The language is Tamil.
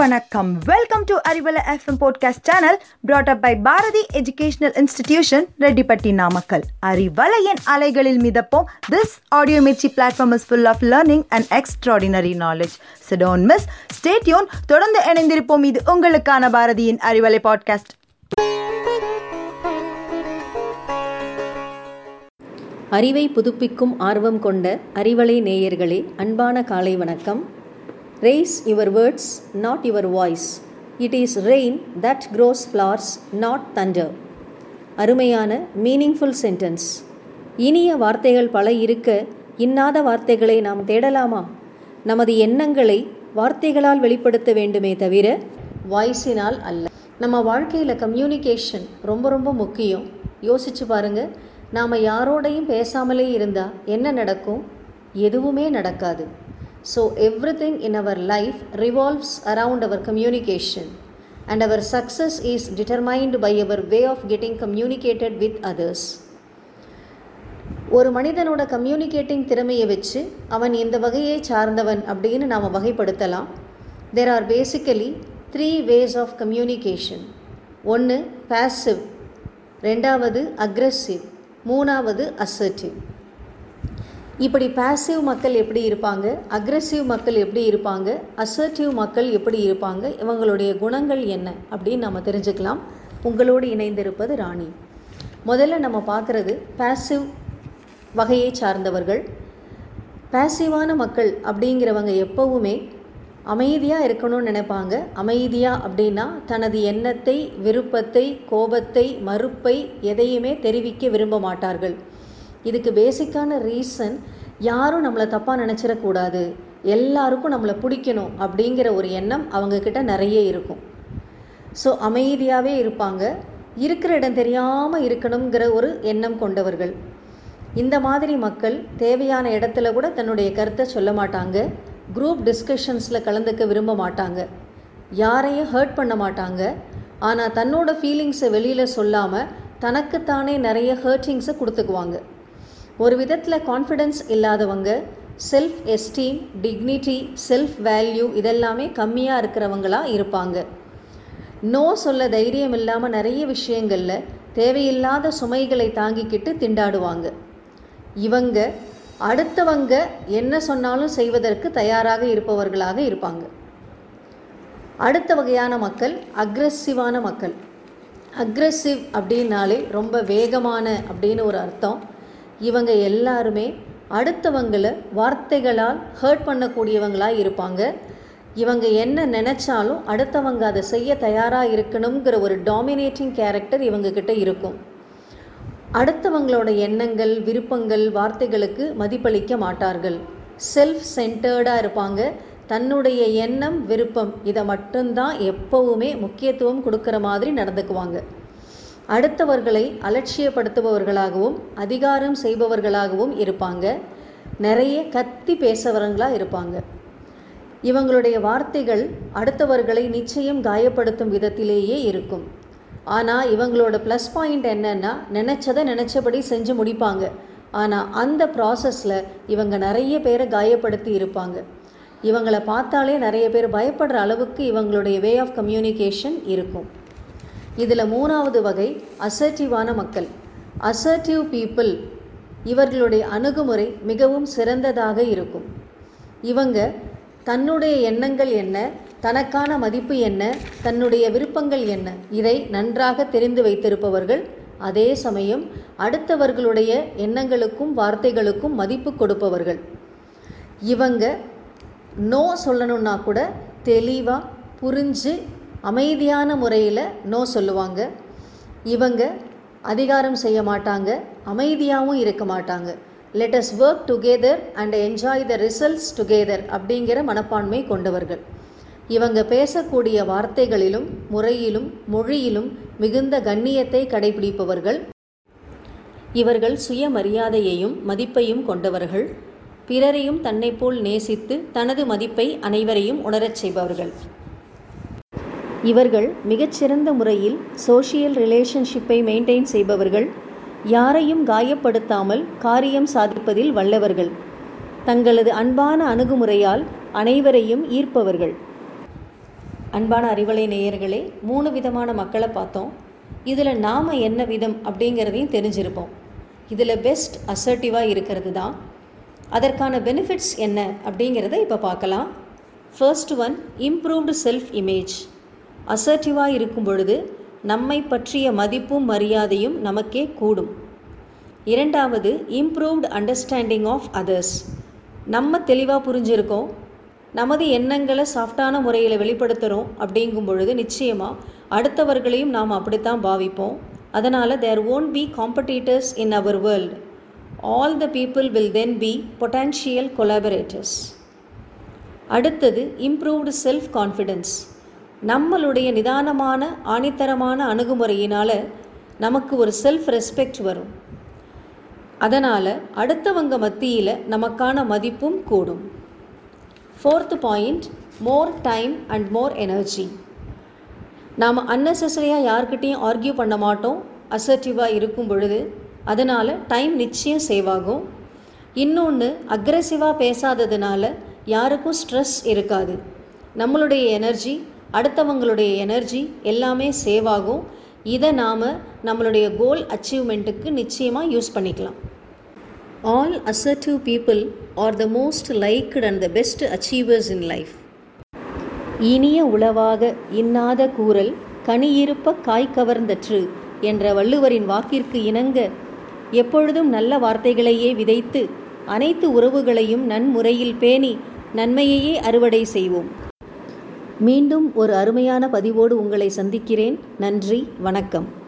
வணக்கம். Welcome to Arivalai FM podcast channel brought up by Bharathi educational institution Rettipatti Namakkal அறிவலையின் அலைகளில் மிதப்போம். This audio Mirchi platform is full of learning and extraordinary knowledge so don't miss stay tuned தொடர்ந்து இணைந்திருப்போம். இது உங்களுக்கான பாரதியின் அறிவலை பாட்காஸ்ட் அறிவை புதுப்பிக்கும் ஆர்வம் கொண்ட அறிவலை நேயர்களே அன்பான காலை வணக்கம். Raise your words not your voice it is rain that grows flowers not thunder அருமையான மீனிங்ஃபுல் சென்டென்ஸ் இனிய வார்த்தைகள் பல இருக்க இன்னாத வார்த்தைகளை நாம் தேடலாமா? நமது எண்ணங்களை வார்த்தைகளால் வெளிப்படுத்த வேண்டுமே தவிர வாய்ஸினால் அல்ல. நம்ம வாழ்க்கையில் கம்யூனிகேஷன் ரொம்ப ரொம்ப முக்கியம். யோசிச்சு பாருங்கள் நாம் யாரோடையும் பேசாமலே இருந்தால் என்ன நடக்கும்? எதுவுமே நடக்காது. So everything in our life revolves around our communication and our success is determined by our way of getting communicated with others ஒரு மனிதனோட கம்யூனிகேட்டிங் திறமையை வச்சு அவன் இந்த வகையை சார்ந்தவன் அப்படின்னு நாம் வகைப்படுத்தலாம். There are basically three ways of communication ஒன்று பாசிவ் ரெண்டாவது அக்ரெசிவ் மூணாவது அசர்டிவ் இப்படி பாசிவ் மக்கள் எப்படி இருப்பாங்க? அக்ரெசிவ் மக்கள் எப்படி இருப்பாங்க? அசர்டிவ் மக்கள் எப்படி இருப்பாங்க? இவங்களுடைய குணங்கள் என்ன? அப்படின்னு நம்ம தெரிஞ்சுக்கலாம். உங்களோடு இணைந்திருப்பது ராணி. முதல்ல நம்ம பார்க்குறது பாசிவ் வகையை சார்ந்தவர்கள். பேசிவான மக்கள் அப்படிங்கிறவங்க எப்போவுமே அமைதியாக இருக்கணும்னு நினைப்பாங்க. அமைதியாக அப்படின்னா தனது எண்ணத்தை விருப்பத்தை கோபத்தை மறுப்பை எதையுமே தெரிவிக்க விரும்ப மாட்டார்கள். இதுக்கு பேசிக்கான ரீசன் யாரும் நம்மளை தப்பாக நினச்சிடக்கூடாது. எல்லாருக்கும் நம்மளை பிடிக்கணும் அப்படிங்கிற ஒரு எண்ணம் அவங்கக்கிட்ட நிறைய இருக்கும். ஸோ அமைதியாகவே இருப்பாங்க. இருக்கிற இடம் தெரியாமல் இருக்கணுங்கிற ஒரு எண்ணம் கொண்டவர்கள். இந்த மாதிரி மக்கள் தேவையான இடத்துல கூட தன்னுடைய கருத்தை சொல்ல மாட்டாங்க. குரூப் டிஸ்கஷன்ஸில் கலந்துக்க விரும்ப மாட்டாங்க. யாரையும் ஹர்ட் பண்ண மாட்டாங்க. ஆனால் தன்னோட ஃபீலிங்ஸை வெளியில் சொல்லாமல் தனக்குத்தானே நிறைய ஹர்ட்டிங்ஸை கொடுத்துக்குவாங்க. ஒரு விதத்தில் கான்ஃபிடென்ஸ் இல்லாதவங்க self esteem dignity self value இதெல்லாமே கம்மியாக இருக்கிறவங்களாக இருப்பாங்க. நோ சொல்ல தைரியம் இல்லாமல் நிறைய விஷயங்களில் தேவையில்லாத சுமைகளை தாங்கிக்கிட்டு திண்டாடுவாங்க. இவங்க அடுத்தவங்க என்ன சொன்னாலும் செய்வதற்கு தயாராக இருப்பவர்களாக இருப்பாங்க. அடுத்த வகையான மக்கள் அக்ரெசிவான மக்கள். அக்ரெசிவ் அப்படின்னாலே ரொம்ப வேகமான அப்படின்னு ஒரு அர்த்தம். இவங்க எல்லாருமே அடுத்தவங்களை வார்த்தைகளால் ஹர்ட் பண்ணக்கூடியவங்களாக இருப்பாங்க. இவங்க என்ன நினச்சாலும் அடுத்தவங்க அதை செய்ய தயாராக இருக்கணுங்கிற ஒரு டாமினேட்டிங் கேரக்டர் இவங்கக்கிட்ட இருக்கும். அடுத்தவங்களோட எண்ணங்கள் விருப்பங்கள் வார்த்தைகளுக்கு மதிப்பளிக்க மாட்டார்கள். செல்ஃப் சென்டர்டாக இருப்பாங்க. தன்னுடைய எண்ணம் விருப்பம் இதை மட்டும்தான் எப்போவுமே முக்கியத்துவம் கொடுக்குற மாதிரி நடந்துக்குவாங்க. அடுத்தவர்களை அலட்சியப்படுத்துபவர்களாகவும் அதிகாரம் செய்பவர்களாகவும் இருப்பாங்க. நிறைய கத்தி பேசவர்களாக இருப்பாங்க. இவங்களுடைய வார்த்தைகள் அடுத்தவர்களை நிச்சயம் காயப்படுத்தும் விதத்திலேயே இருக்கும். ஆனால் இவங்களோட ப்ளஸ் பாயிண்ட் என்னென்னா நினச்சதை நினச்சபடி செஞ்சு முடிப்பாங்க. ஆனால் அந்த ப்ராசஸில் இவங்க நிறைய பேரை காயப்படுத்தி இருப்பாங்க. இவங்களை பார்த்தாலே நிறைய பேர் பயப்படுற அளவுக்கு இவங்களுடைய வே ஆஃப் கம்யூனிகேஷன் இருக்கும். இதில் மூணாவது வகை அசர்ட்டிவான மக்கள். அசர்ட்டிவ் பீப்புள் இவர்களுடைய அணுகுமுறை மிகவும் சிறந்ததாக இருக்கும். இவங்க தன்னுடைய எண்ணங்கள் என்ன தனக்கான மதிப்பு என்ன தன்னுடைய விருப்பங்கள் என்ன இதை நன்றாக தெரிந்து வைத்திருப்பவர்கள் அதே சமயம் அடுத்தவர்களுடைய எண்ணங்களுக்கும் வார்த்தைகளுக்கும் மதிப்பு கொடுப்பவர்கள். இவங்க நோ சொல்லணுன்னா கூட தெளிவாக புரிஞ்சு அமைதியான முறையில் நோ சொல்லுவாங்க. இவங்க அதிகாரம் செய்ய மாட்டாங்க அமைதியாகவும் இருக்க மாட்டாங்க. Let us work together and enjoy the results together அப்படிங்கிற மனப்பான்மை கொண்டவர்கள். இவங்க பேசக்கூடிய வார்த்தைகளிலும் முறையிலும் மொழியிலும் மிகுந்த கண்ணியத்தை கடைபிடிப்பவர்கள். இவர்கள் சுயமரியாதையையும் மதிப்பையும் கொண்டவர்கள். பிறரையும் தன்னைப்போல் நேசித்து தனது மதிப்பை அனைவரையும் உணரச் செய்பவர்கள். இவர்கள் மிகச்சிறந்த முறையில் சோஷியல் ரிலேஷன்ஷிப்பை மெயின்டைன் செய்பவர்கள் யாரையும் காயப்படுத்தாமல் காரியம் சாதிப்பதில் வல்லவர்கள். தங்களது அன்பான அணுகுமுறையால் அனைவரையும் ஈர்ப்பவர்கள். அன்பான அறிவலை நேயர்களே மூணு விதமான மக்களை பார்த்தோம். இதில் நாம் என்ன விதம் அப்படிங்கிறதையும் தெரிஞ்சிருப்போம். இதில் பெஸ்ட் அசர்ட்டிவாக இருக்கிறது தான். அதற்கான பெனிஃபிட்ஸ் என்ன அப்படிங்கிறத இப்போ பார்க்கலாம். First one improved self image அசர்ட்டிவாக இருக்கும் பொழுது நம்மை பற்றிய மதிப்பும் மரியாதையும் நமக்கே கூடும். இரண்டாவது இம்ப்ரூவ்டு அண்டர்ஸ்டாண்டிங் ஆஃப் அதர்ஸ் நம்ம தெளிவாக புரிஞ்சிருக்கோம். நமது எண்ணங்களை சாஃப்டான முறையில் வெளிப்படுத்துகிறோம் அப்படிங்கும் பொழுது நிச்சயமாக அடுத்தவர்களையும் நாம் அப்படித்தான் பாவிப்போம். அதனால் there won't be competitors in our world all the people will then be potential collaborators அடுத்தது இம்ப்ரூவ்டு செல்ஃப் கான்ஃபிடென்ஸ் நம்மளுடைய நிதானமான ஆணித்தரமான அணுகுமுறையினால் நமக்கு ஒரு செல்ஃப் ரெஸ்பெக்ட் வரும். அதனால் அடுத்தவங்க மத்தியில் நமக்கான மதிப்பும் கூடும். Fourth point more time and more energy நாம் அன்னெசரியாக யார்கிட்டையும் ஆர்கியூ பண்ண மாட்டோம். அசர்ட்டிவாக இருக்கும் பொழுது அதனால் டைம் நிச்சயம் சேவ் ஆகும். இன்னொன்று அக்ரெசிவாக பேசாததுனால யாருக்கும் ஸ்ட்ரெஸ் இருக்காது. நம்மளுடைய எனர்ஜி அடுத்தவங்களுடைய எனர்ஜி எல்லாமே சேவ் ஆகும். இதை நாம் நம்மளுடைய கோல் அச்சீவ்மெண்ட்டுக்கு நிச்சயமாக யூஸ் பண்ணிக்கலாம். All assertive people are the most liked and the best achievers in life இனிய உளவாக இன்னாத கூறல் கனியிருப்ப காய் கவர்ந்தற்று என்ற வள்ளுவரின் வாக்கிற்கு இணங்க எப்பொழுதும் நல்ல வார்த்தைகளையே விதைத்து அனைத்து உறவுகளையும் நன்முறையில் பேணி நன்மையையே அறுவடை செய்வோம். மீண்டும் ஒரு அருமையான பதிவோடு உங்களை சந்திக்கிறேன். நன்றி வணக்கம்.